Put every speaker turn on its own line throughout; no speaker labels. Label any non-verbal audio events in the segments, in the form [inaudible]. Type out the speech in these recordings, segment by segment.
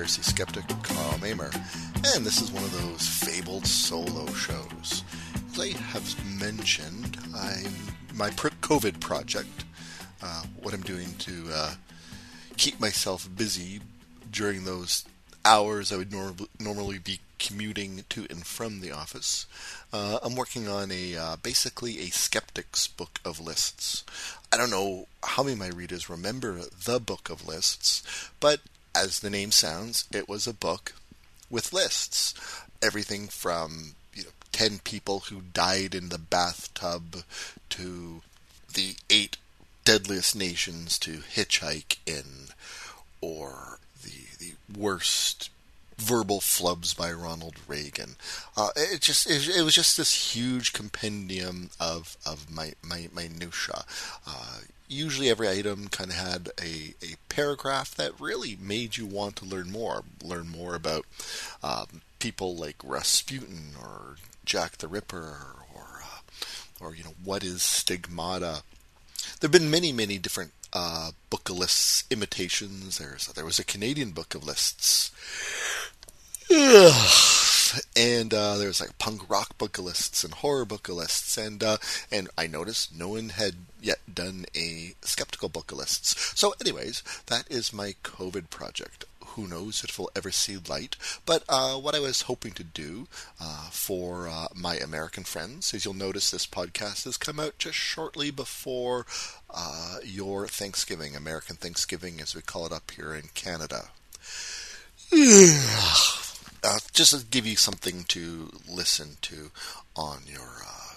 conspiracy skeptic, Karl Mamer, and this is one of those fabled solo shows. As I have mentioned, I'm my COVID project, uh, what I'm doing to uh, keep myself busy during those hours I would nor- normally be commuting to and from the office. Uh, I'm working on a uh, basically a skeptic's book of lists. I don't know how many of my readers remember the book of lists, but as the name sounds, it was a book with lists. Everything from you know ten people who died in the bathtub to the eight deadliest nations to hitchhike in, or the the worst verbal flubs by Ronald Reagan. Uh, it just it, it, was just this huge compendium of of my my minutia. Uh, usually, every item kind of had a, a paragraph that really made you want to learn more. Learn more about um, people like Rasputin or Jack the Ripper or uh, or you know what is stigmata. There have been many, many different uh, book of lists imitations. There's there was a Canadian book of lists [sighs] and uh, there was like punk rock book lists and horror book lists, and uh, and I noticed no one had yet done a skeptical book lists. So, anyways, that is my COVID project. Who knows if it'll ever see light? But uh, what I was hoping to do uh, for uh, my American friends is you'll notice this podcast has come out just shortly before uh, your Thanksgiving, American Thanksgiving, as we call it up here in Canada [sighs] uh, just to give you something to listen to on your uh,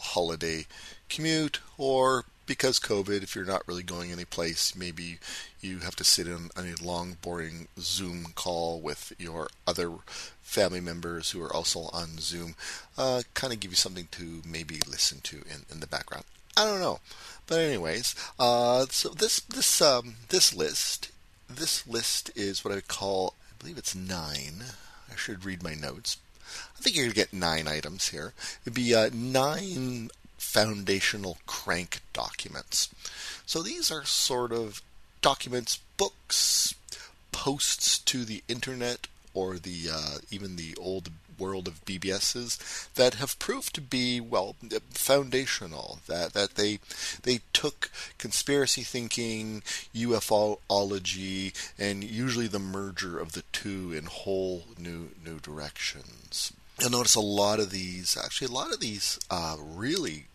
holiday commute, or because COVID, if you're not really going anyplace, maybe you have to sit in a long, boring Zoom call with your other family members who are also on Zoom. Uh, kind of give you something to maybe listen to in, in the background. I don't know, but anyways, uh, so this this um, this list this list is what I call I believe it's nine. I should read my notes. I think you're going to get nine items here. It'd be uh, nine foundational crank documents. So these are sort of documents, books, posts to the internet, or the uh, even the old world of BBSs that have proved to be well foundational. That that they they took conspiracy thinking, UFOlogy, and usually the merger of the two in whole new new directions. You'll notice a lot of these, actually, a lot of these uh, really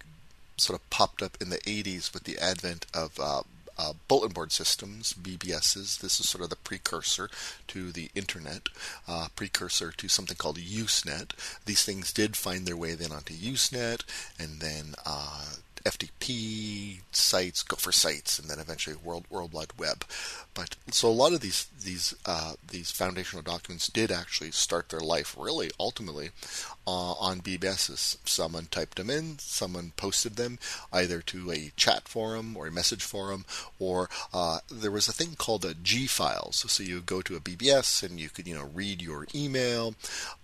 sort of popped up in the 80s with the advent of uh, uh, bulletin board systems, BBSs. This is sort of the precursor to the internet, uh, precursor to something called Usenet. These things did find their way then onto Usenet, and then uh, FTP sites, Gopher sites, and then eventually World World Wide Web. But so a lot of these these uh, these foundational documents did actually start their life really ultimately uh, on BBSs. Someone typed them in, someone posted them either to a chat forum or a message forum, or uh, there was a thing called a G files. So you go to a BBS and you could you know read your email,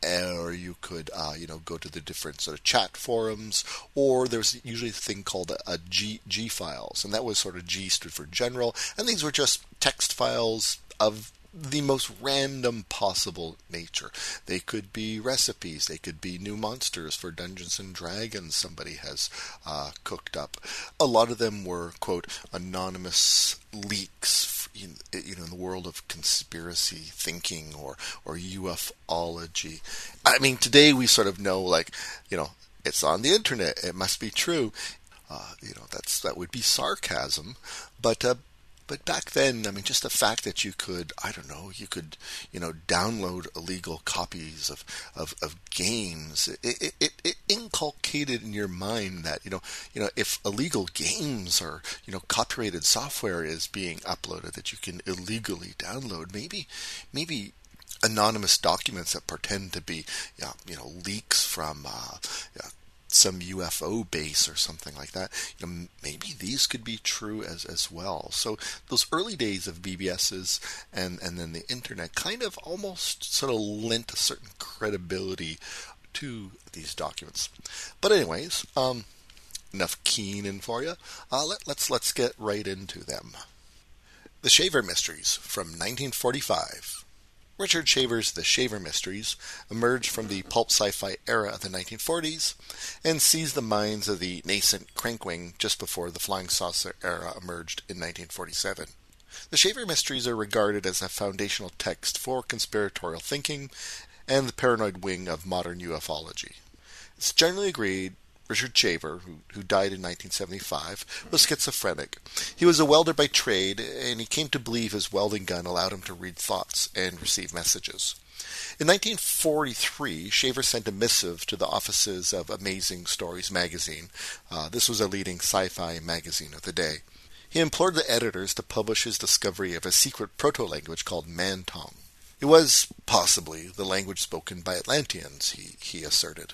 or you could uh, you know go to the different sort of chat forums, or there was usually a thing called a, a G G files, and that was sort of G stood for general, and these were just text files of the most random possible nature. They could be recipes, they could be new monsters for Dungeons and Dragons somebody has uh, cooked up. A lot of them were, quote, anonymous leaks in, you know, in the world of conspiracy thinking or, or ufology. I mean, today we sort of know, like, you know, it's on the internet, it must be true. Uh, you know, that's that would be sarcasm, but uh, but back then, I mean, just the fact that you could, I don't know, you could, you know, download illegal copies of, of, of games, it, it, it inculcated in your mind that, you know, you know, if illegal games or, you know, copyrighted software is being uploaded that you can illegally download, maybe, maybe anonymous documents that pretend to be, you know, leaks from uh, some UFO base or something like that. You know, maybe these could be true as as well. So those early days of BBSs and and then the internet kind of almost sort of lent a certain credibility to these documents. But anyways, um, enough keening for you. Uh, let, let's let's get right into them. The Shaver Mysteries from 1945. Richard Shaver's The Shaver Mysteries emerged from the pulp sci-fi era of the 1940s and seized the minds of the nascent crankwing just before the flying saucer era emerged in 1947. The Shaver Mysteries are regarded as a foundational text for conspiratorial thinking and the paranoid wing of modern ufology. It's generally agreed Richard Shaver, who, who died in 1975, was schizophrenic. He was a welder by trade, and he came to believe his welding gun allowed him to read thoughts and receive messages. In 1943, Shaver sent a missive to the offices of Amazing Stories magazine. Uh, this was a leading sci-fi magazine of the day. He implored the editors to publish his discovery of a secret proto-language called Mantong. It was, possibly, the language spoken by Atlanteans, he, he asserted.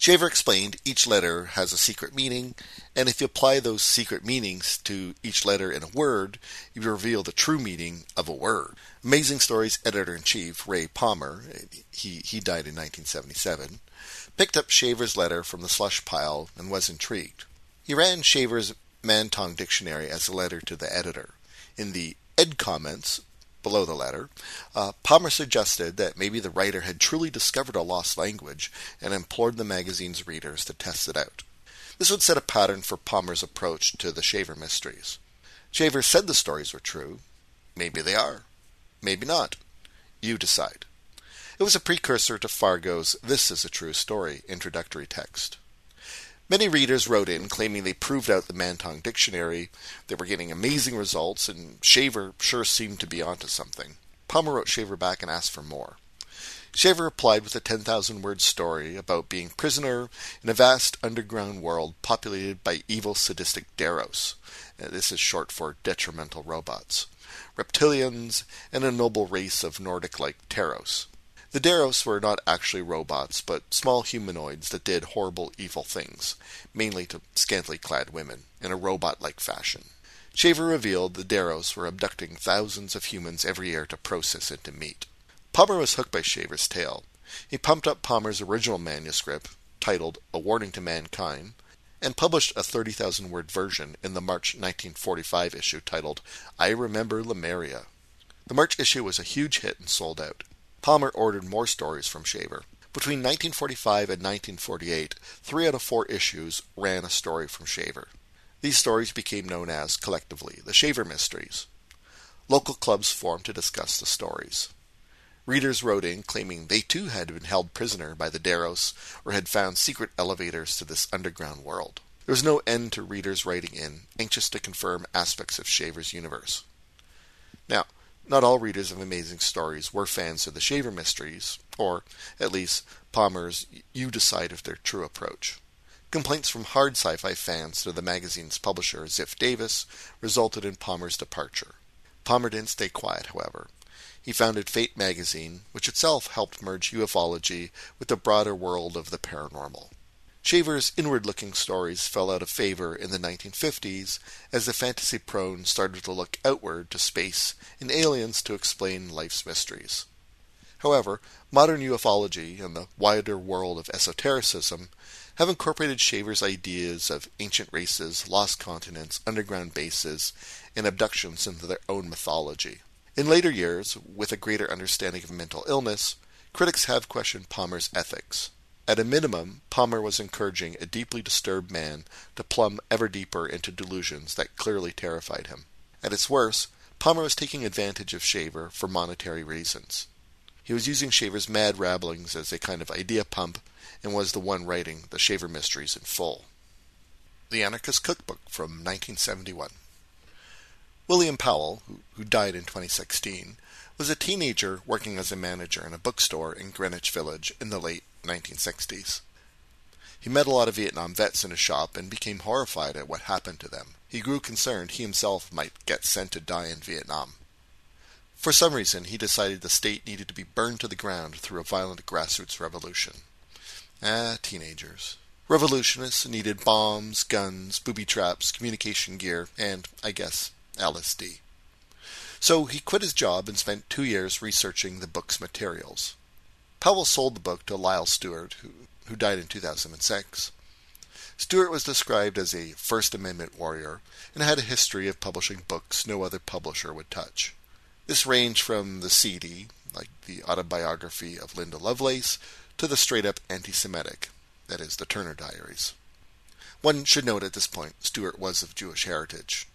Shaver explained each letter has a secret meaning, and if you apply those secret meanings to each letter in a word, you reveal the true meaning of a word. Amazing Stories editor in chief, Ray Palmer, he, he died in 1977, picked up Shaver's letter from the slush pile and was intrigued. He ran Shaver's Mantong dictionary as a letter to the editor. In the Ed comments, below the letter, uh, Palmer suggested that maybe the writer had truly discovered a lost language and implored the magazine's readers to test it out. This would set a pattern for Palmer's approach to the Shaver mysteries. Shaver said the stories were true. Maybe they are. Maybe not. You decide. It was a precursor to Fargo's This is a True Story introductory text. Many readers wrote in claiming they proved out the Mantong dictionary, they were getting amazing results, and Shaver sure seemed to be onto something. Palmer wrote Shaver back and asked for more. Shaver replied with a 10,000 word story about being prisoner in a vast underground world populated by evil sadistic Deros. Uh, this is short for detrimental robots. Reptilians and a noble race of Nordic like Teros. The Deros were not actually robots, but small humanoids that did horrible, evil things, mainly to scantily clad women, in a robot like fashion. Shaver revealed the Deros were abducting thousands of humans every year to process into meat. Palmer was hooked by Shaver's tale. He pumped up Palmer's original manuscript, titled A Warning to Mankind, and published a 30,000 word version in the March 1945 issue titled I Remember Lemuria. The March issue was a huge hit and sold out. Palmer ordered more stories from Shaver. Between 1945 and 1948, three out of four issues ran a story from Shaver. These stories became known as, collectively, the Shaver Mysteries. Local clubs formed to discuss the stories. Readers wrote in claiming they too had been held prisoner by the Deros or had found secret elevators to this underground world. There was no end to readers writing in, anxious to confirm aspects of Shaver's universe. Now, not all readers of Amazing Stories were fans of the Shaver Mysteries, or, at least, Palmer's You Decide if their true approach. Complaints from hard sci fi fans to the magazine's publisher, Ziff Davis, resulted in Palmer's departure. Palmer didn't stay quiet, however. He founded Fate magazine, which itself helped merge ufology with the broader world of the paranormal. Shaver's inward looking stories fell out of favor in the 1950s as the fantasy prone started to look outward to space and aliens to explain life's mysteries. However, modern ufology and the wider world of esotericism have incorporated Shaver's ideas of ancient races, lost continents, underground bases, and abductions into their own mythology. In later years, with a greater understanding of mental illness, critics have questioned Palmer's ethics. At a minimum, Palmer was encouraging a deeply disturbed man to plumb ever deeper into delusions that clearly terrified him. At its worst, Palmer was taking advantage of Shaver for monetary reasons. He was using Shaver's mad rabblings as a kind of idea pump and was the one writing the Shaver mysteries in full. The Anarchist Cookbook from 1971. William Powell, who, died in 2016, was a teenager working as a manager in a bookstore in Greenwich Village in the late 1960s. He met a lot of Vietnam vets in his shop and became horrified at what happened to them. He grew concerned he himself might get sent to die in Vietnam. For some reason, he decided the state needed to be burned to the ground through a violent grassroots revolution. Ah, teenagers. Revolutionists needed bombs, guns, booby traps, communication gear, and, I guess, LSD. So he quit his job and spent two years researching the book's materials. Powell sold the book to Lyle Stewart, who, who died in 2006. Stewart was described as a First Amendment warrior and had a history of publishing books no other publisher would touch. This ranged from the seedy, like the autobiography of Linda Lovelace, to the straight up anti Semitic, that is, the Turner Diaries. One should note at this point, Stewart was of Jewish heritage.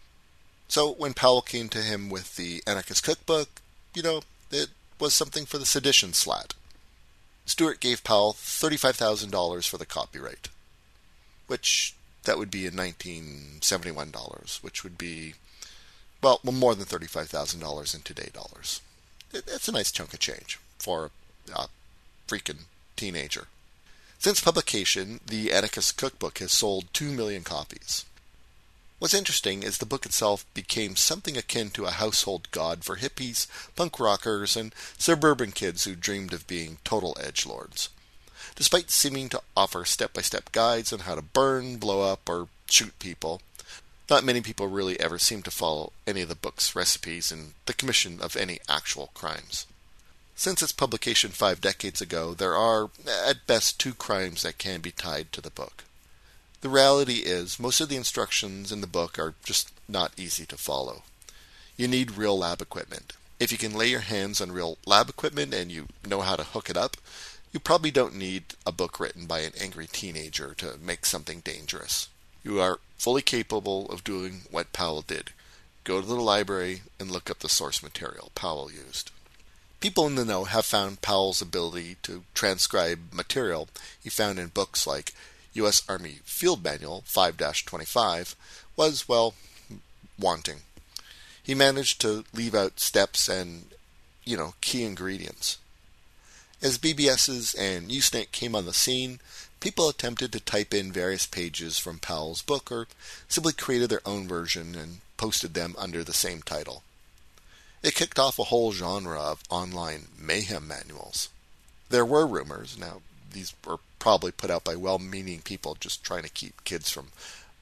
So when Powell came to him with the Anarchist Cookbook, you know, it was something for the sedition slat. Stewart gave Powell $35,000 for the copyright, which that would be in 1971 dollars, which would be well, more than $35,000 in today dollars. It's a nice chunk of change for a freaking teenager. Since publication, the Anarchist Cookbook has sold 2 million copies. What's interesting is the book itself became something akin to a household god for hippies, punk rockers, and suburban kids who dreamed of being total edge lords. Despite seeming to offer step by step guides on how to burn, blow up, or shoot people, not many people really ever seem to follow any of the book's recipes in the commission of any actual crimes. Since its publication five decades ago, there are, at best, two crimes that can be tied to the book. The reality is, most of the instructions in the book are just not easy to follow. You need real lab equipment. If you can lay your hands on real lab equipment and you know how to hook it up, you probably don't need a book written by an angry teenager to make something dangerous. You are fully capable of doing what Powell did go to the library and look up the source material Powell used. People in the know have found Powell's ability to transcribe material he found in books like U.S. Army Field Manual 5 25 was, well, wanting. He managed to leave out steps and, you know, key ingredients. As BBSs and Usenet came on the scene, people attempted to type in various pages from Powell's book or simply created their own version and posted them under the same title. It kicked off a whole genre of online mayhem manuals. There were rumors, now these were probably put out by well meaning people just trying to keep kids from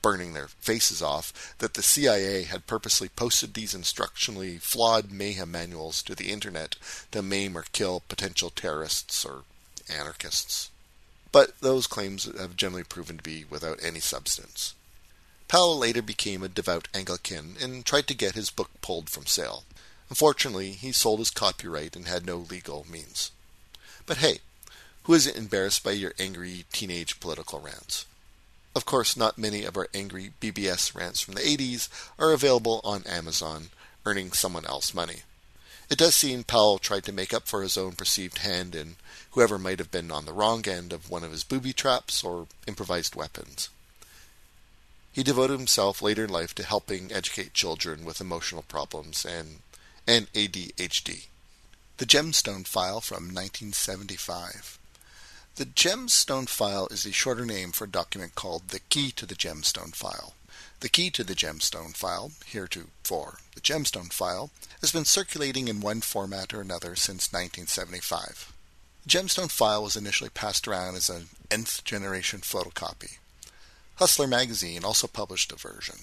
burning their faces off, that the CIA had purposely posted these instructionally flawed mayhem manuals to the internet to maim or kill potential terrorists or anarchists. But those claims have generally proven to be without any substance. Powell later became a devout Anglican and tried to get his book pulled from sale. Unfortunately, he sold his copyright and had no legal means. But hey, who isn't embarrassed by your angry teenage political rants? Of course, not many of our angry BBS rants from the 80s are available on Amazon, earning someone else money. It does seem Powell tried to make up for his own perceived hand in whoever might have been on the wrong end of one of his booby traps or improvised weapons. He devoted himself later in life to helping educate children with emotional problems and and ADHD. The Gemstone File from 1975. The Gemstone File is a shorter name for a document called the Key to the Gemstone File. The key to the Gemstone File, heretofore the Gemstone File, has been circulating in one format or another since 1975. The Gemstone File was initially passed around as an nth generation photocopy. Hustler magazine also published a version.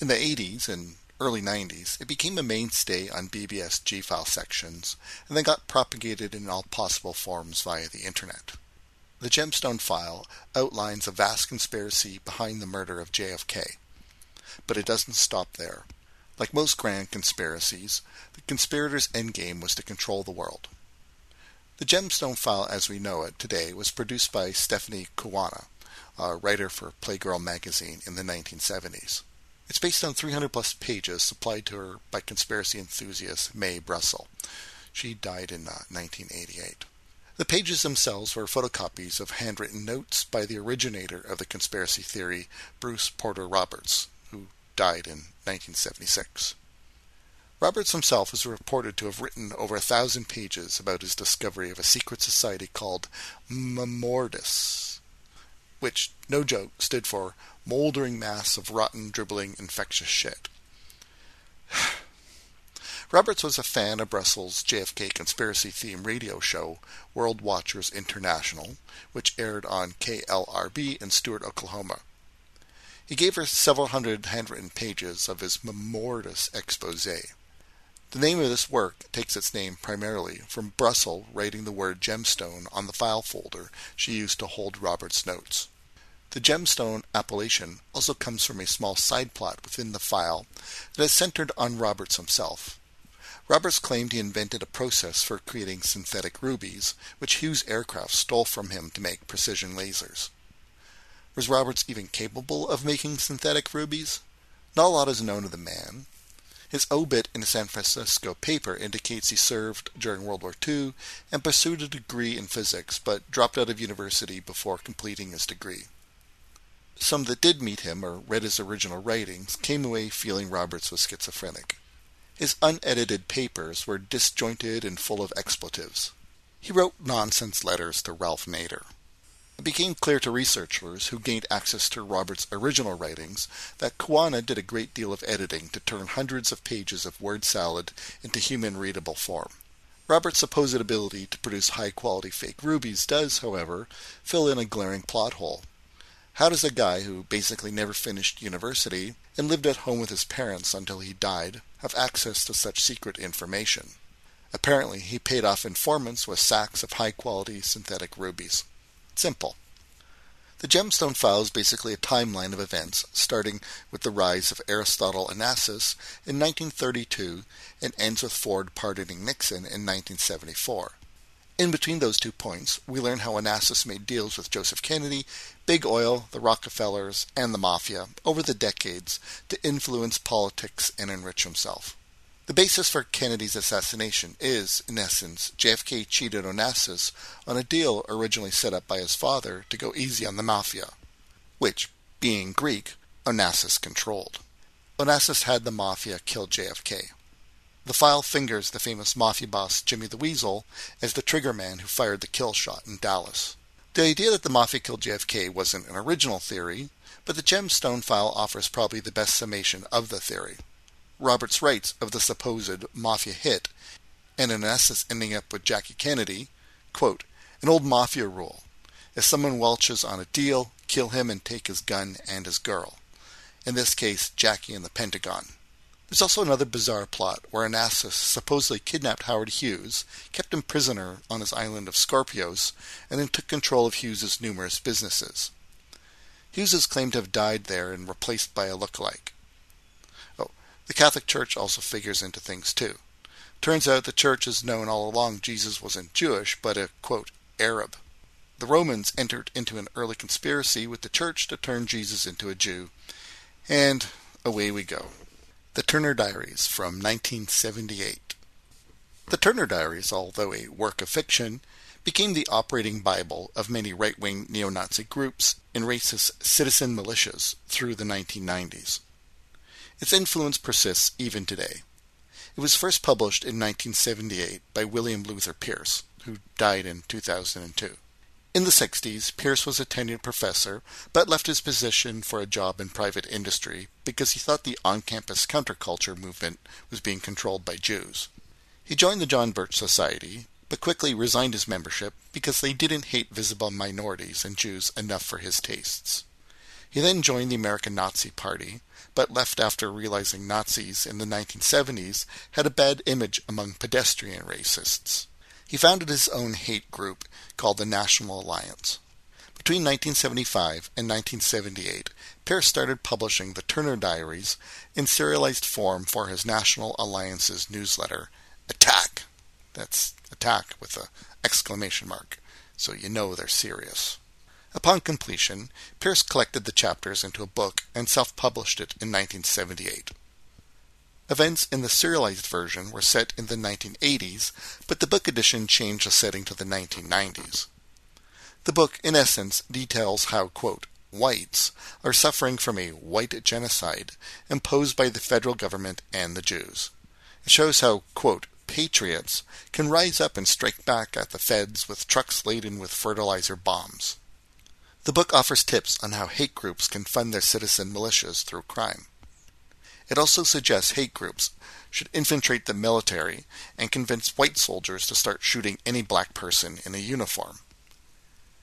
In the 80s and early 90s, it became a mainstay on BBS G-file sections and then got propagated in all possible forms via the internet. The Gemstone file outlines a vast conspiracy behind the murder of JFK. But it doesn't stop there. Like most grand conspiracies, the conspirators' endgame was to control the world. The Gemstone file as we know it today was produced by Stephanie Caruana, a writer for Playgirl magazine in the 1970s. It's based on 300 plus pages supplied to her by conspiracy enthusiast Mae Brussell. She died in uh, 1988. The pages themselves were photocopies of handwritten notes by the originator of the conspiracy theory, Bruce Porter Roberts, who died in 1976. Roberts himself is reported to have written over a thousand pages about his discovery of a secret society called Memordis, which, no joke, stood for moldering mass of rotten, dribbling, infectious shit. [sighs] Roberts was a fan of Brussell's JFK conspiracy theme radio show, World Watchers International, which aired on KLRB in Stewart, Oklahoma. He gave her several hundred handwritten pages of his Memordis expose. The name of this work takes its name primarily from Brussels writing the word gemstone on the file folder she used to hold Robert's notes. The gemstone appellation also comes from a small side plot within the file that is centered on Roberts himself. Roberts claimed he invented a process for creating synthetic rubies, which Hughes Aircraft stole from him to make precision lasers. Was Roberts even capable of making synthetic rubies? Not a lot is known of the man. His obit in a San Francisco paper indicates he served during World War II and pursued a degree in physics, but dropped out of university before completing his degree. Some that did meet him or read his original writings came away feeling Roberts was schizophrenic. His unedited papers were disjointed and full of expletives. He wrote nonsense letters to Ralph Nader. It became clear to researchers who gained access to Roberts' original writings that Caruana did a great deal of editing to turn hundreds of pages of word salad into human readable form. Roberts' supposed ability to produce high quality fake rubies does, however, fill in a glaring plot hole. How does a guy who basically never finished university and lived at home with his parents until he died have access to such secret information? Apparently, he paid off informants with sacks of high quality synthetic rubies. Simple. The gemstone file is basically a timeline of events starting with the rise of Aristotle Onassis in 1932 and ends with Ford pardoning Nixon in 1974. In between those two points, we learn how Onassis made deals with Joseph Kennedy, Big Oil, the Rockefellers, and the Mafia over the decades to influence politics and enrich himself. The basis for Kennedy's assassination is, in essence, JFK cheated Onassis on a deal originally set up by his father to go easy on the Mafia, which, being Greek, Onassis controlled. Onassis had the Mafia kill JFK. The file fingers the famous Mafia boss Jimmy the Weasel as the trigger man who fired the kill shot in Dallas. The idea that the Mafia killed JFK wasn't an original theory, but the Gemstone file offers probably the best summation of the theory. Roberts writes of the supposed mafia hit, and in essence ending up with Jackie Kennedy, quote, an old mafia rule. If someone welches on a deal, kill him and take his gun and his girl. In this case, Jackie and the Pentagon. There's also another bizarre plot where Onassis supposedly kidnapped Howard Hughes, kept him prisoner on his island of Skorpios, and then took control of Hughes's numerous businesses. Hughes is claimed to have died there and replaced by a look-alike. Oh, the Catholic Church also figures into things too. Turns out the church has known all along Jesus wasn't Jewish, but a, quote, Arab. The Romans entered into an early conspiracy with the church to turn Jesus into a Jew. And away we go. The Turner Diaries from 1978. The Turner Diaries, although a work of fiction, became the operating Bible of many right wing neo Nazi groups and racist citizen militias through the 1990s. Its influence persists even today. It was first published in 1978 by William Luther Pierce, who died in 2002. In the 60s, Pierce was a tenured professor, but left his position for a job in private industry because he thought the on campus counterculture movement was being controlled by Jews. He joined the John Birch Society, but quickly resigned his membership because they didn't hate visible minorities and Jews enough for his tastes. He then joined the American Nazi Party, but left after realizing Nazis in the 1970s had a bad image among pedestrian racists. He founded his own hate group called the National Alliance. Between 1975 and 1978, Pierce started publishing the Turner Diaries in serialized form for his National Alliance's newsletter, Attack. That's attack with an exclamation mark, so you know they're serious. Upon completion, Pierce collected the chapters into a book and self-published it in 1978. Events in the serialized version were set in the 1980s, but the book edition changed the setting to the 1990s. The book, in essence, details how, quote, whites are suffering from a white genocide imposed by the federal government and the Jews. It shows how, quote, patriots can rise up and strike back at the feds with trucks laden with fertilizer bombs. The book offers tips on how hate groups can fund their citizen militias through crime. It also suggests hate groups should infiltrate the military and convince white soldiers to start shooting any black person in a uniform.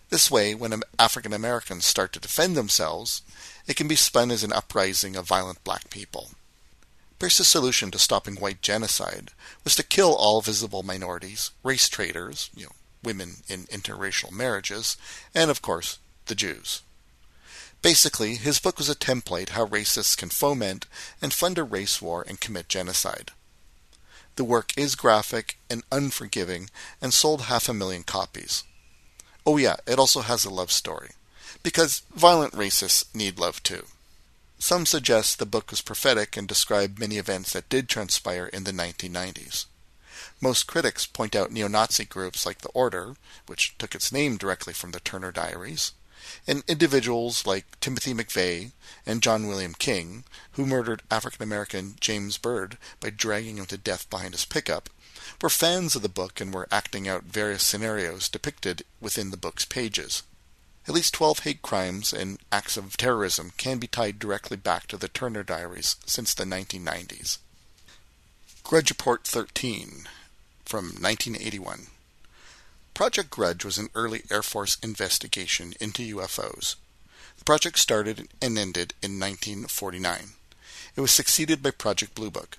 This way, when African Americans start to defend themselves, it can be spun as an uprising of violent black people. Pierce's solution to stopping white genocide was to kill all visible minorities, race traitors, you know, women in interracial marriages, and of course, the Jews. Basically, his book was a template how racists can foment and fund a race war and commit genocide. The work is graphic and unforgiving and sold half a million copies. Oh yeah, it also has a love story. Because violent racists need love too. Some suggest the book was prophetic and described many events that did transpire in the 1990s. Most critics point out neo-Nazi groups like the Order, which took its name directly from the Turner Diaries, and individuals like Timothy McVeigh and John William King, who murdered African American James Byrd by dragging him to death behind his pickup, were fans of the book and were acting out various scenarios depicted within the book's pages. At least 12 hate crimes and acts of terrorism can be tied directly back to the Turner Diaries since the 1990s. Grudge Report 13 from 1981. Project Grudge was an early Air Force investigation into UFOs. The project started and ended in 1949. It was succeeded by Project Blue Book.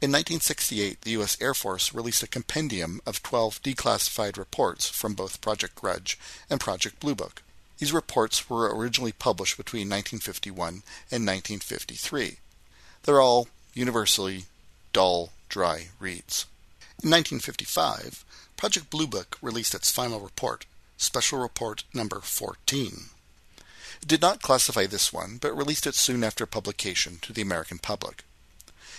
In 1968, the U.S. Air Force released a compendium of 12 declassified reports from both Project Grudge and Project Blue Book. These reports were originally published between 1951 and 1953. They're all universally dull, dry reads. In 1955, Project Blue Book released its final report, Special Report Number 14. It did not classify this one, but released it soon after publication to the American public.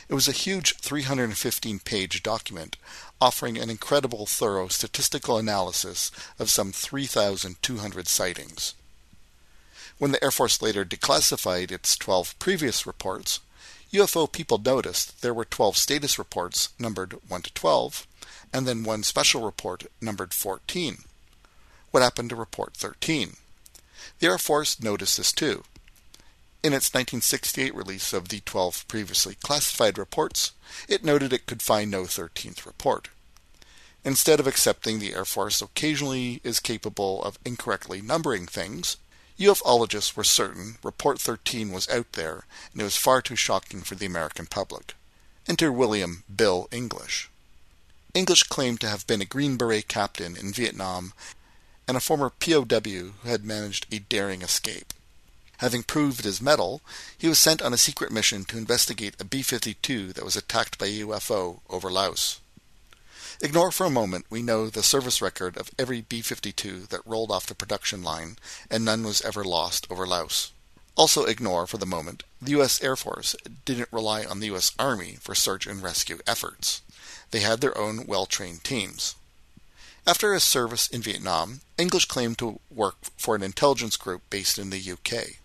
It was a huge 315 page document offering an incredible thorough statistical analysis of some 3,200 sightings. When the Air Force later declassified its 12 previous reports, UFO people noticed there were 12 status reports numbered 1 to 12 and then one special report numbered 14. What happened to Report 13? The Air Force noticed this too. In its 1968 release of the 12 previously classified reports, it noted it could find no 13th report. Instead of accepting the Air Force occasionally is capable of incorrectly numbering things, ufologists were certain Report 13 was out there and it was far too shocking for the American public. Enter William Bill English. English claimed to have been a Green Beret captain in Vietnam and a former POW who had managed a daring escape. Having proved his mettle, he was sent on a secret mission to investigate a B 52 that was attacked by a UFO over Laos. Ignore for a moment we know the service record of every B 52 that rolled off the production line, and none was ever lost over Laos. Also ignore for the moment the U.S. Air Force didn't rely on the U.S. Army for search and rescue efforts. They had their own well trained teams. After his service in Vietnam, English claimed to work for an intelligence group based in the UK.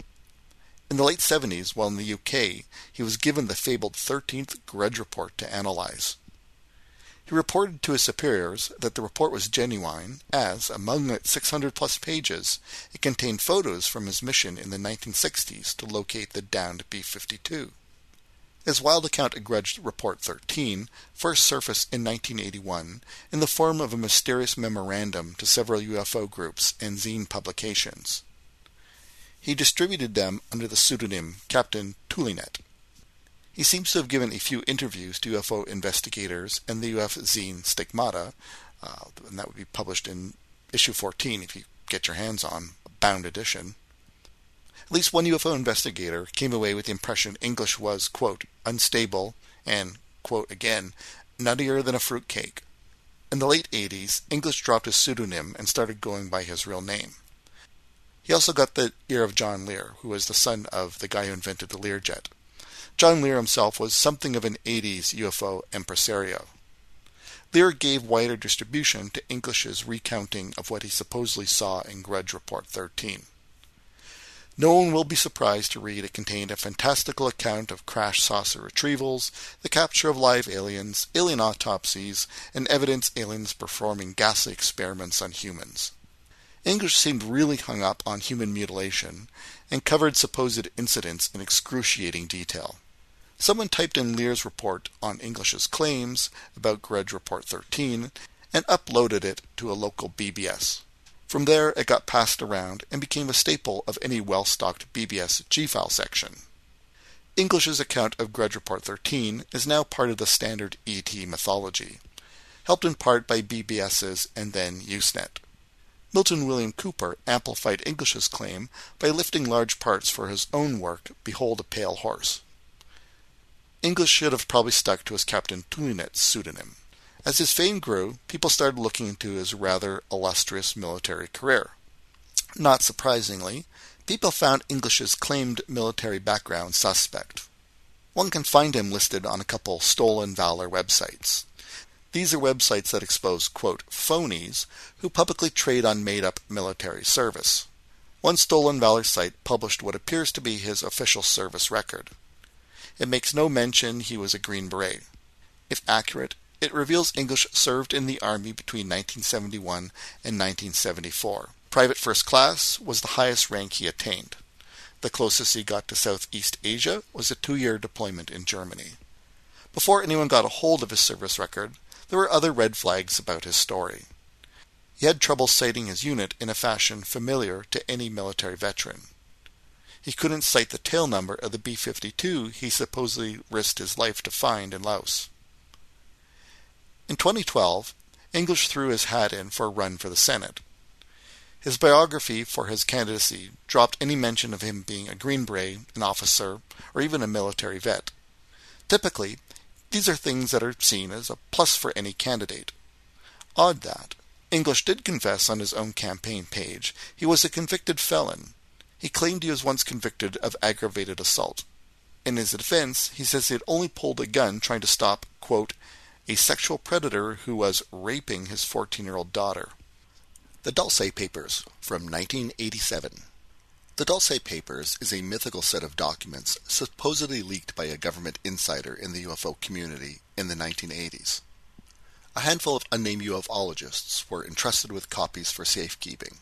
In the late 70s, while in the UK, he was given the fabled 13th Grudge Report to analyze. He reported to his superiors that the report was genuine, as, among its 600 plus pages, it contained photos from his mission in the 1960s to locate the downed B 52. His wild account of Grudge Report 13 first surfaced in 1981 in the form of a mysterious memorandum to several UFO groups and zine publications. He distributed them under the pseudonym Captain Tulinet. He seems to have given a few interviews to UFO investigators and the UFO zine Stigmata, uh, and that would be published in issue 14 if you get your hands on a bound edition. At least one UFO investigator came away with the impression English was, quote, unstable and, quote again, nuttier than a fruitcake. In the late 80s, English dropped his pseudonym and started going by his real name. He also got the ear of John Lear, who was the son of the guy who invented the Learjet. John Lear himself was something of an 80s UFO impresario. Lear gave wider distribution to English's recounting of what he supposedly saw in Grudge Report 13. No one will be surprised to read it contained a fantastical account of crash saucer retrievals, the capture of live aliens, alien autopsies, and evidence aliens performing ghastly experiments on humans. English seemed really hung up on human mutilation and covered supposed incidents in excruciating detail. Someone typed in Lear's report on English's claims about Grudge Report 13 and uploaded it to a local BBS. From there, it got passed around and became a staple of any well stocked BBS G-file section. English's account of Grudge Report 13 is now part of the standard ET mythology, helped in part by BBS's and then Usenet. Milton William Cooper amplified English's claim by lifting large parts for his own work, Behold a Pale Horse. English should have probably stuck to his Captain Toulinet's pseudonym. As his fame grew, people started looking into his rather illustrious military career. Not surprisingly, people found English's claimed military background suspect. One can find him listed on a couple stolen valor websites. These are websites that expose, quote, phonies who publicly trade on made up military service. One stolen valor site published what appears to be his official service record. It makes no mention he was a Green Beret. If accurate, it reveals English served in the Army between 1971 and 1974. Private First Class was the highest rank he attained. The closest he got to Southeast Asia was a two year deployment in Germany. Before anyone got a hold of his service record, there were other red flags about his story. He had trouble citing his unit in a fashion familiar to any military veteran. He couldn't cite the tail number of the B 52 he supposedly risked his life to find in Laos. In 2012, English threw his hat in for a run for the Senate. His biography for his candidacy dropped any mention of him being a Green Beret, an officer, or even a military vet. Typically, these are things that are seen as a plus for any candidate. Odd that. English did confess on his own campaign page he was a convicted felon. He claimed he was once convicted of aggravated assault. In his defense, he says he had only pulled a gun trying to stop, quote, a sexual predator who was raping his 14 year old daughter. The Dulce Papers from 1987. The Dulce Papers is a mythical set of documents supposedly leaked by a government insider in the UFO community in the 1980s. A handful of unnamed ufologists were entrusted with copies for safekeeping.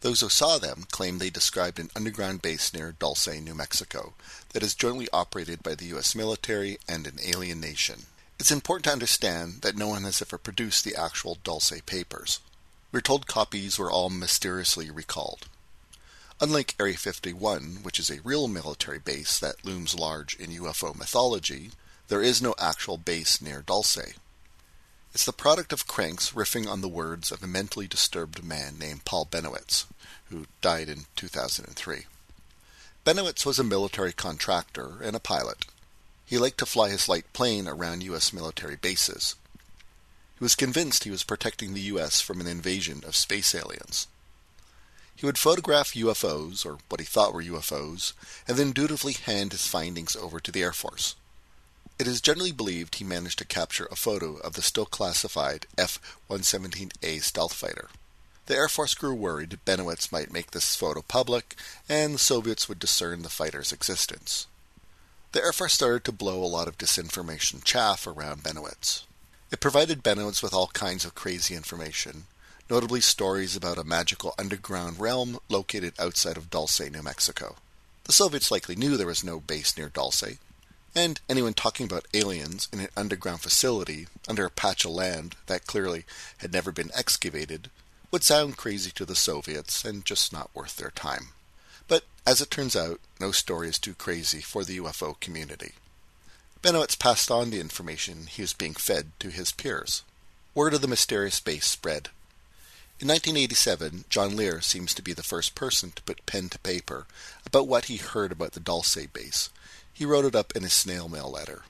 Those who saw them claim they described an underground base near Dulce, New Mexico, that is jointly operated by the U.S. military and an alien nation. It's important to understand that no one has ever produced the actual Dulce papers. We're told copies were all mysteriously recalled. Unlike Area 51, which is a real military base that looms large in UFO mythology, there is no actual base near Dulce. It's the product of cranks riffing on the words of a mentally disturbed man named Paul Bennewitz, who died in 2003. Bennewitz was a military contractor and a pilot. He liked to fly his light plane around U.S. military bases. He was convinced he was protecting the U.S. from an invasion of space aliens. He would photograph UFOs, or what he thought were UFOs, and then dutifully hand his findings over to the Air Force. It is generally believed he managed to capture a photo of the still classified F 117A stealth fighter. The Air Force grew worried Bennewitz might make this photo public, and the Soviets would discern the fighter's existence. The Air Force started to blow a lot of disinformation chaff around Bennewitz. It provided Bennewitz with all kinds of crazy information, notably stories about a magical underground realm located outside of Dulce, New Mexico. The Soviets likely knew there was no base near Dulce, and anyone talking about aliens in an underground facility under a patch of land that clearly had never been excavated would sound crazy to the Soviets and just not worth their time. But as it turns out, no story is too crazy for the UFO community. Bennewitz passed on the information he was being fed to his peers. Word of the mysterious base spread. In 1987, John Lear seems to be the first person to put pen to paper about what he heard about the Dulce base. He wrote it up in a snail mail letter.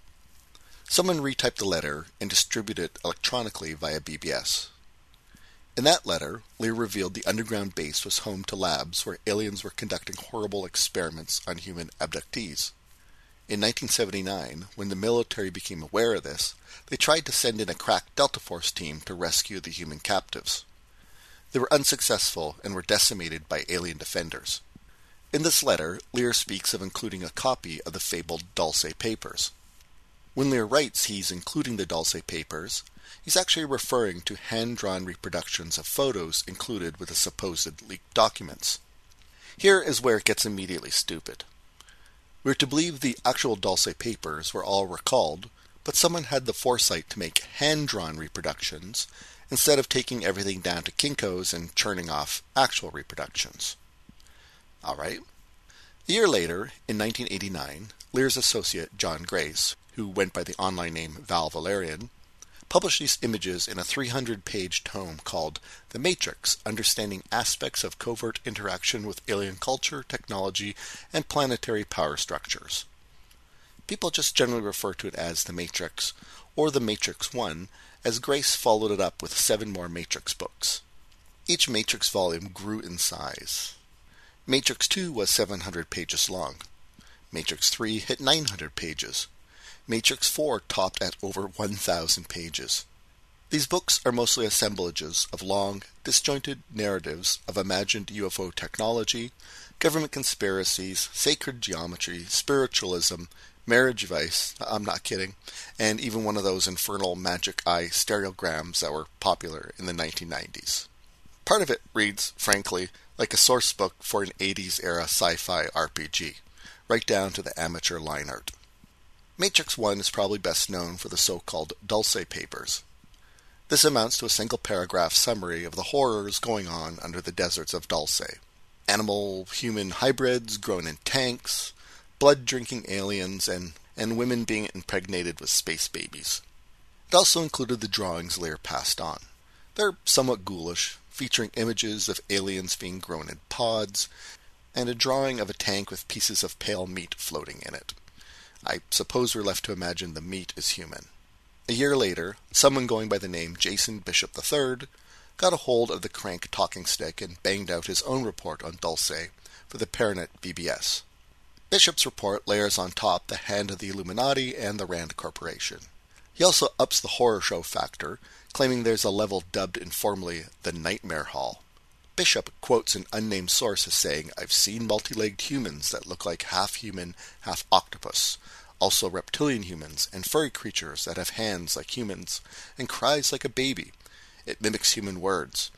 Someone retyped the letter and distributed it electronically via BBS. In that letter, Lear revealed the underground base was home to labs where aliens were conducting horrible experiments on human abductees. In 1979, when the military became aware of this, they tried to send in a crack Delta Force team to rescue the human captives. They were unsuccessful and were decimated by alien defenders. In this letter, Lear speaks of including a copy of the fabled Dulce Papers. When Lear writes he's including the Dulce Papers, He's actually referring to hand-drawn reproductions of photos included with the supposed leaked documents. Here is where it gets immediately stupid. We're to believe the actual Dulce papers were all recalled, but someone had the foresight to make hand-drawn reproductions instead of taking everything down to Kinko's and churning off actual reproductions. All right. A year later, in 1989, Lear's associate John Grace, who went by the online name Val Valerian, published these images in a 300 page tome called The Matrix Understanding Aspects of Covert Interaction with Alien Culture, Technology, and Planetary Power Structures. People just generally refer to it as The Matrix, or The Matrix 1, as Grace followed it up with seven more Matrix books. Each Matrix volume grew in size. Matrix 2 was 700 pages long. Matrix 3 hit 900 pages. Matrix 4 topped at over 1,000 pages. These books are mostly assemblages of long, disjointed narratives of imagined UFO technology, government conspiracies, sacred geometry, spiritualism, marriage vice, I'm not kidding, and even one of those infernal magic eye stereograms that were popular in the 1990s. Part of it reads, frankly, like a source book for an 80s era sci fi RPG, right down to the amateur line art. Matrix 1 is probably best known for the so-called Dulce Papers. This amounts to a single paragraph summary of the horrors going on under the deserts of Dulce. Animal human hybrids grown in tanks, blood drinking aliens, and, and women being impregnated with space babies. It also included the drawings Lear passed on. They're somewhat ghoulish, featuring images of aliens being grown in pods, and a drawing of a tank with pieces of pale meat floating in it. I suppose we're left to imagine the meat is human. A year later, someone going by the name Jason Bishop III got a hold of the crank talking stick and banged out his own report on Dulce for the Paranet BBS. Bishop's report layers on top the hand of the Illuminati and the Rand Corporation. He also ups the horror show factor, claiming there's a level dubbed informally the Nightmare Hall. Bishop quotes an unnamed source as saying, I've seen multi-legged humans that look like half human, half octopus, also reptilian humans and furry creatures that have hands like humans and cries like a baby. It mimics human words.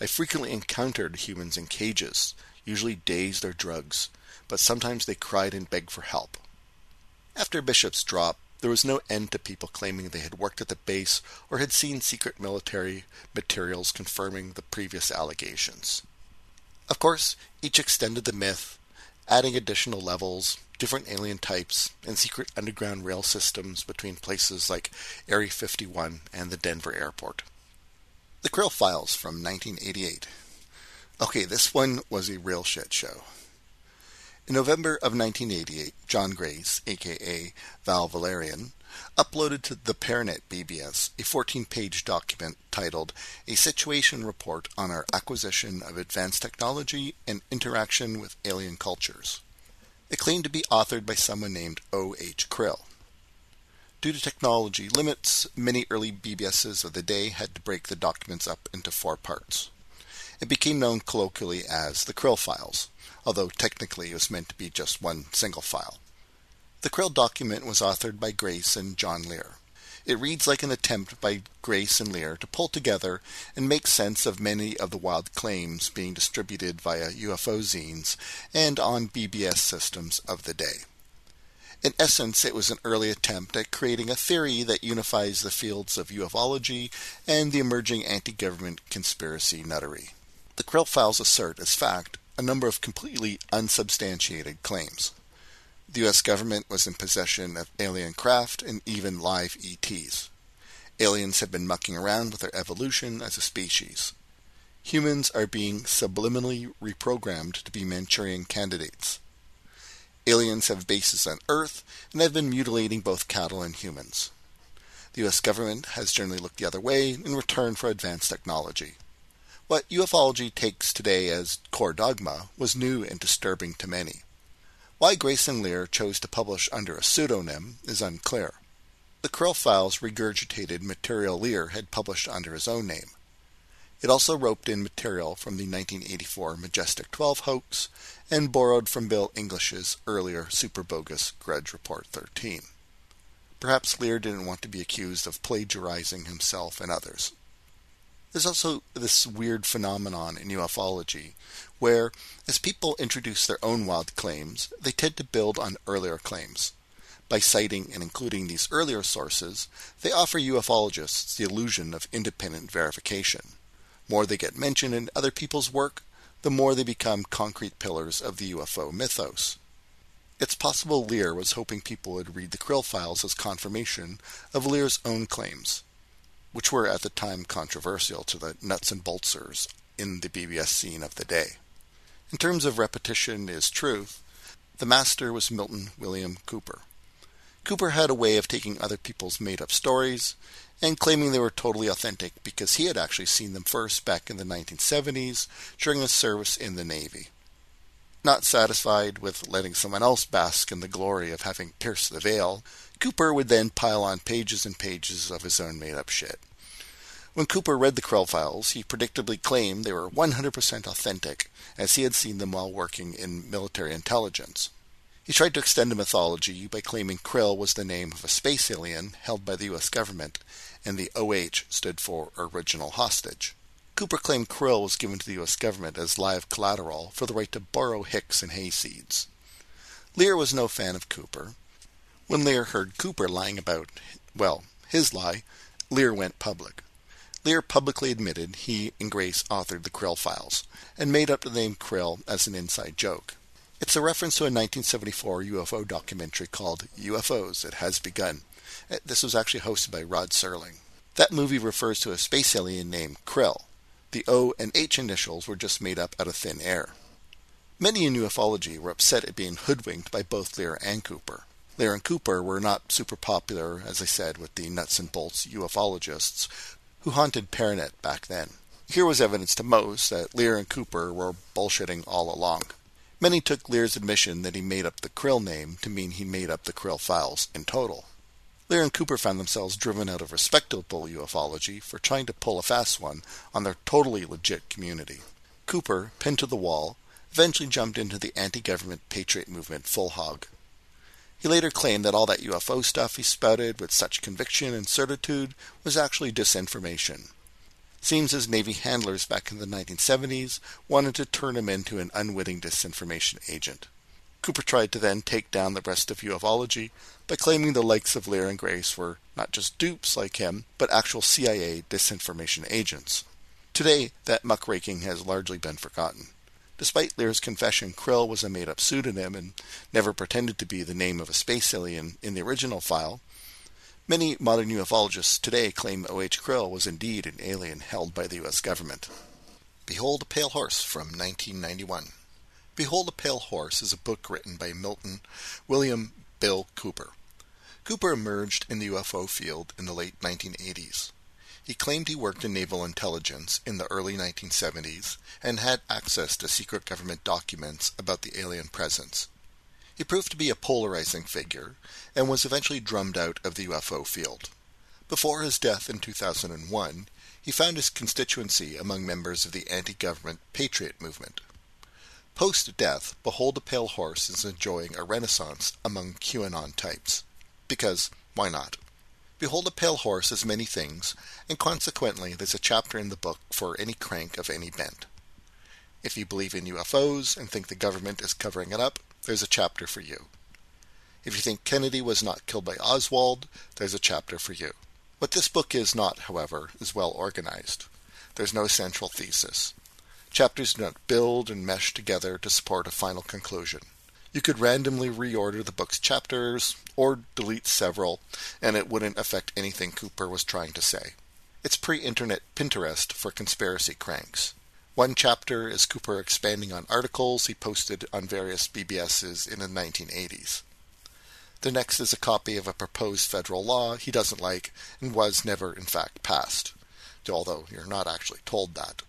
I frequently encountered humans in cages, usually dazed or drugs, but sometimes they cried and begged for help. After Bishop's drop, there was no end to people claiming they had worked at the base or had seen secret military materials confirming the previous allegations. Of course, each extended the myth, adding additional levels, different alien types, and secret underground rail systems between places like Area 51 and the Denver airport. The Krill Files from 1988. Okay, this one was a real shit show. In November of 1988, John Grace, aka Val Valerian, uploaded to the Paranet BBS a 14 page document titled A Situation Report on Our Acquisition of Advanced Technology and Interaction with Alien Cultures. It claimed to be authored by someone named O. H. Krill. Due to technology limits, many early BBSs of the day had to break the documents up into four parts. It became known colloquially as the Krill Files although technically it was meant to be just one single file. The Krill document was authored by Grace and John Lear. It reads like an attempt by Grace and Lear to pull together and make sense of many of the wild claims being distributed via UFO zines and on BBS systems of the day. In essence, it was an early attempt at creating a theory that unifies the fields of ufology and the emerging anti government conspiracy nuttery. The Krill files assert as fact a number of completely unsubstantiated claims. The U.S. government was in possession of alien craft and even live ETs. Aliens have been mucking around with their evolution as a species. Humans are being subliminally reprogrammed to be Manchurian candidates. Aliens have bases on Earth and have been mutilating both cattle and humans. The U.S. government has generally looked the other way in return for advanced technology. What ufology takes today as core dogma was new and disturbing to many. Why Grace and Lear chose to publish under a pseudonym is unclear. The Krill files regurgitated material Lear had published under his own name. It also roped in material from the 1984 Majestic 12 hoax and borrowed from Bill English's earlier super bogus Grudge Report 13. Perhaps Lear didn't want to be accused of plagiarizing himself and others. There's also this weird phenomenon in ufology where, as people introduce their own wild claims, they tend to build on earlier claims. By citing and including these earlier sources, they offer ufologists the illusion of independent verification. More they get mentioned in other people's work, the more they become concrete pillars of the UFO mythos. It's possible Lear was hoping people would read the Krill files as confirmation of Lear's own claims. Which were at the time controversial to the nuts and boltsers in the BBS scene of the day. In terms of repetition is truth, the master was Milton William Cooper. Cooper had a way of taking other people's made up stories and claiming they were totally authentic because he had actually seen them first back in the 1970s during his service in the Navy. Not satisfied with letting someone else bask in the glory of having pierced the veil, Cooper would then pile on pages and pages of his own made up shit. When Cooper read the Krill files, he predictably claimed they were 100% authentic, as he had seen them while working in military intelligence. He tried to extend the mythology by claiming Krill was the name of a space alien held by the U.S. government, and the OH stood for Original Hostage. Cooper claimed Krill was given to the U.S. government as live collateral for the right to borrow Hicks and hayseeds. Lear was no fan of Cooper. When Lear heard Cooper lying about, well, his lie, Lear went public. Lear publicly admitted he and Grace authored the Krill files, and made up the name Krill as an inside joke. It's a reference to a 1974 UFO documentary called UFOs It Has Begun. Uh, this was actually hosted by Rod Serling. That movie refers to a space alien named Krill. The O and H initials were just made up out of thin air. Many in ufology were upset at being hoodwinked by both Lear and Cooper. Lear and Cooper were not super popular, as I said, with the nuts and bolts ufologists who haunted Paranet back then. Here was evidence to most that Lear and Cooper were bullshitting all along. Many took Lear's admission that he made up the Krill name to mean he made up the Krill files in total. Lear and Cooper found themselves driven out of respectable ufology for trying to pull a fast one on their totally legit community. Cooper, pinned to the wall, eventually jumped into the anti-government patriot movement full hog. He later claimed that all that UFO stuff he spouted with such conviction and certitude was actually disinformation. Seems his Navy handlers back in the 1970s wanted to turn him into an unwitting disinformation agent. Cooper tried to then take down the rest of ufology by claiming the likes of Lear and Grace were not just dupes like him, but actual CIA disinformation agents. Today, that muckraking has largely been forgotten. Despite Lear's confession, Krill was a made up pseudonym and never pretended to be the name of a space alien in the original file, Many modern ufologists today claim O.H. Krill was indeed an alien held by the U.S. government. Behold a Pale Horse from 1991. Behold a Pale Horse is a book written by Milton William Bill Cooper. Cooper emerged in the UFO field in the late 1980s. He claimed he worked in naval intelligence in the early 1970s and had access to secret government documents about the alien presence. He proved to be a polarizing figure and was eventually drummed out of the UFO field. Before his death in 2001, he found his constituency among members of the anti-government Patriot movement. Post-death, Behold a Pale Horse is enjoying a renaissance among QAnon types. Because, why not? Behold a Pale Horse is many things, and consequently there's a chapter in the book for any crank of any bent. If you believe in UFOs and think the government is covering it up, there's a chapter for you. If you think Kennedy was not killed by Oswald, there's a chapter for you. What this book is not, however, is well organized. There's no central thesis. Chapters do not build and mesh together to support a final conclusion. You could randomly reorder the book's chapters, or delete several, and it wouldn't affect anything Cooper was trying to say. It's pre-internet Pinterest for conspiracy cranks. One chapter is Cooper expanding on articles he posted on various BBSs in the 1980s. The next is a copy of a proposed federal law he doesn't like and was never in fact passed, although you're not actually told that.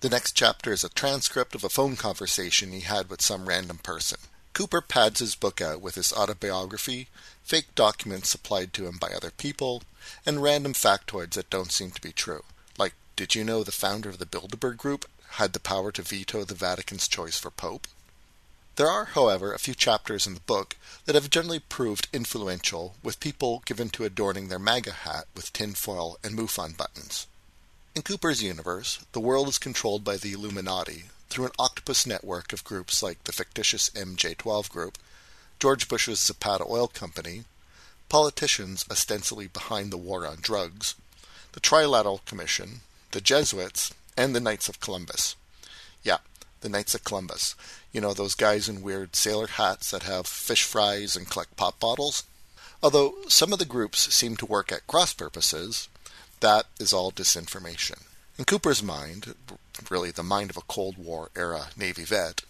The next chapter is a transcript of a phone conversation he had with some random person. Cooper pads his book out with his autobiography, fake documents supplied to him by other people, and random factoids that don't seem to be true. Like, did you know the founder of the Bilderberg Group had the power to veto the Vatican's choice for Pope? There are, however, a few chapters in the book that have generally proved influential, with people given to adorning their MAGA hat with tinfoil and MUFON buttons. In Cooper's universe, the world is controlled by the Illuminati through an octopus network of groups like the fictitious MJ12 Group, George Bush's Zapata Oil Company, politicians ostensibly behind the war on drugs, the Trilateral Commission, the Jesuits, and the Knights of Columbus. Yeah, the Knights of Columbus. You know, those guys in weird sailor hats that have fish fries and collect pop bottles? Although some of the groups seem to work at cross purposes, that is all disinformation. In Cooper's mind, really the mind of a Cold War era Navy vet,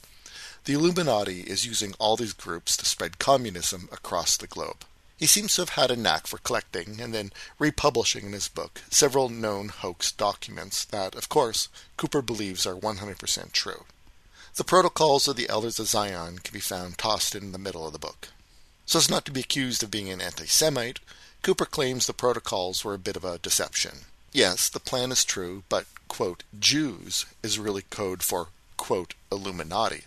the Illuminati is using all these groups to spread communism across the globe. He seems to have had a knack for collecting and then republishing in his book several known hoax documents that, of course, Cooper believes are 100% true. The protocols of the Elders of Zion can be found tossed in the middle of the book. So as not to be accused of being an anti Semite, Cooper claims the protocols were a bit of a deception. Yes, the plan is true, but, quote, Jews is really code for, quote, Illuminati.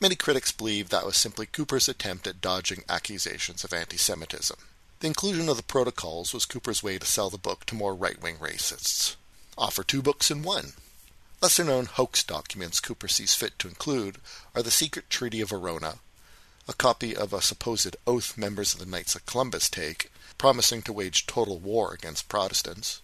Many critics believe that was simply Cooper's attempt at dodging accusations of anti Semitism. The inclusion of the protocols was Cooper's way to sell the book to more right wing racists. Offer two books in one. Lesser known hoax documents Cooper sees fit to include are the secret Treaty of Verona, a copy of a supposed oath members of the Knights of Columbus take, promising to wage total war against Protestants,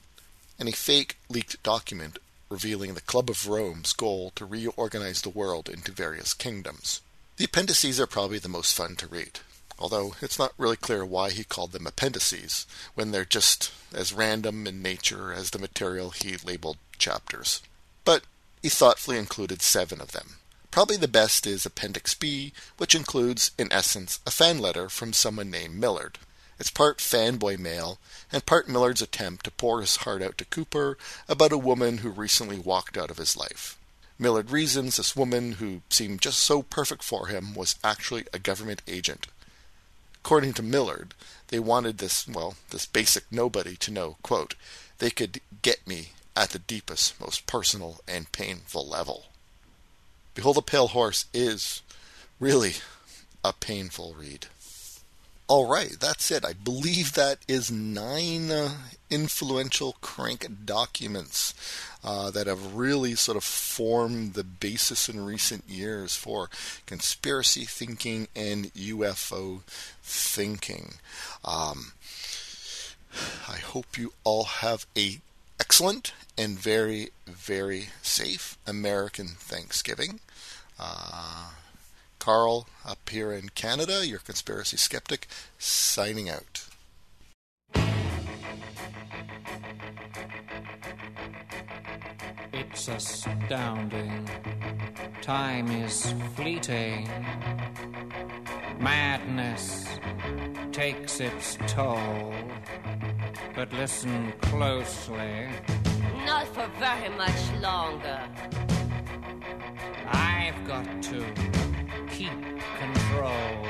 and a fake leaked document revealing the Club of Rome's goal to reorganize the world into various kingdoms. The appendices are probably the most fun to read, although it's not really clear why he called them appendices when they're just as random in nature as the material he labeled chapters. But he thoughtfully included seven of them. Probably the best is Appendix B, which includes, in essence, a fan letter from someone named Millard. It's part fanboy mail and part Millard's attempt to pour his heart out to Cooper about a woman who recently walked out of his life. Millard reasons this woman, who seemed just so perfect for him, was actually a government agent. According to Millard, they wanted this, well, this basic nobody to know, quote, they could get me at the deepest, most personal and painful level. Behold the Pale Horse is really a painful read. All right, that's it. I believe that is nine uh, influential crank documents uh, that have really sort of formed the basis in recent years for conspiracy thinking and UFO thinking. Um, I hope you all have a excellent and very, very safe American Thanksgiving. Uh, Karl, up here in Canada, your conspiracy skeptic, signing out.
It's astounding. Time is fleeting. Madness takes its toll. But listen closely.
Not for very much longer.
I've got to keep control.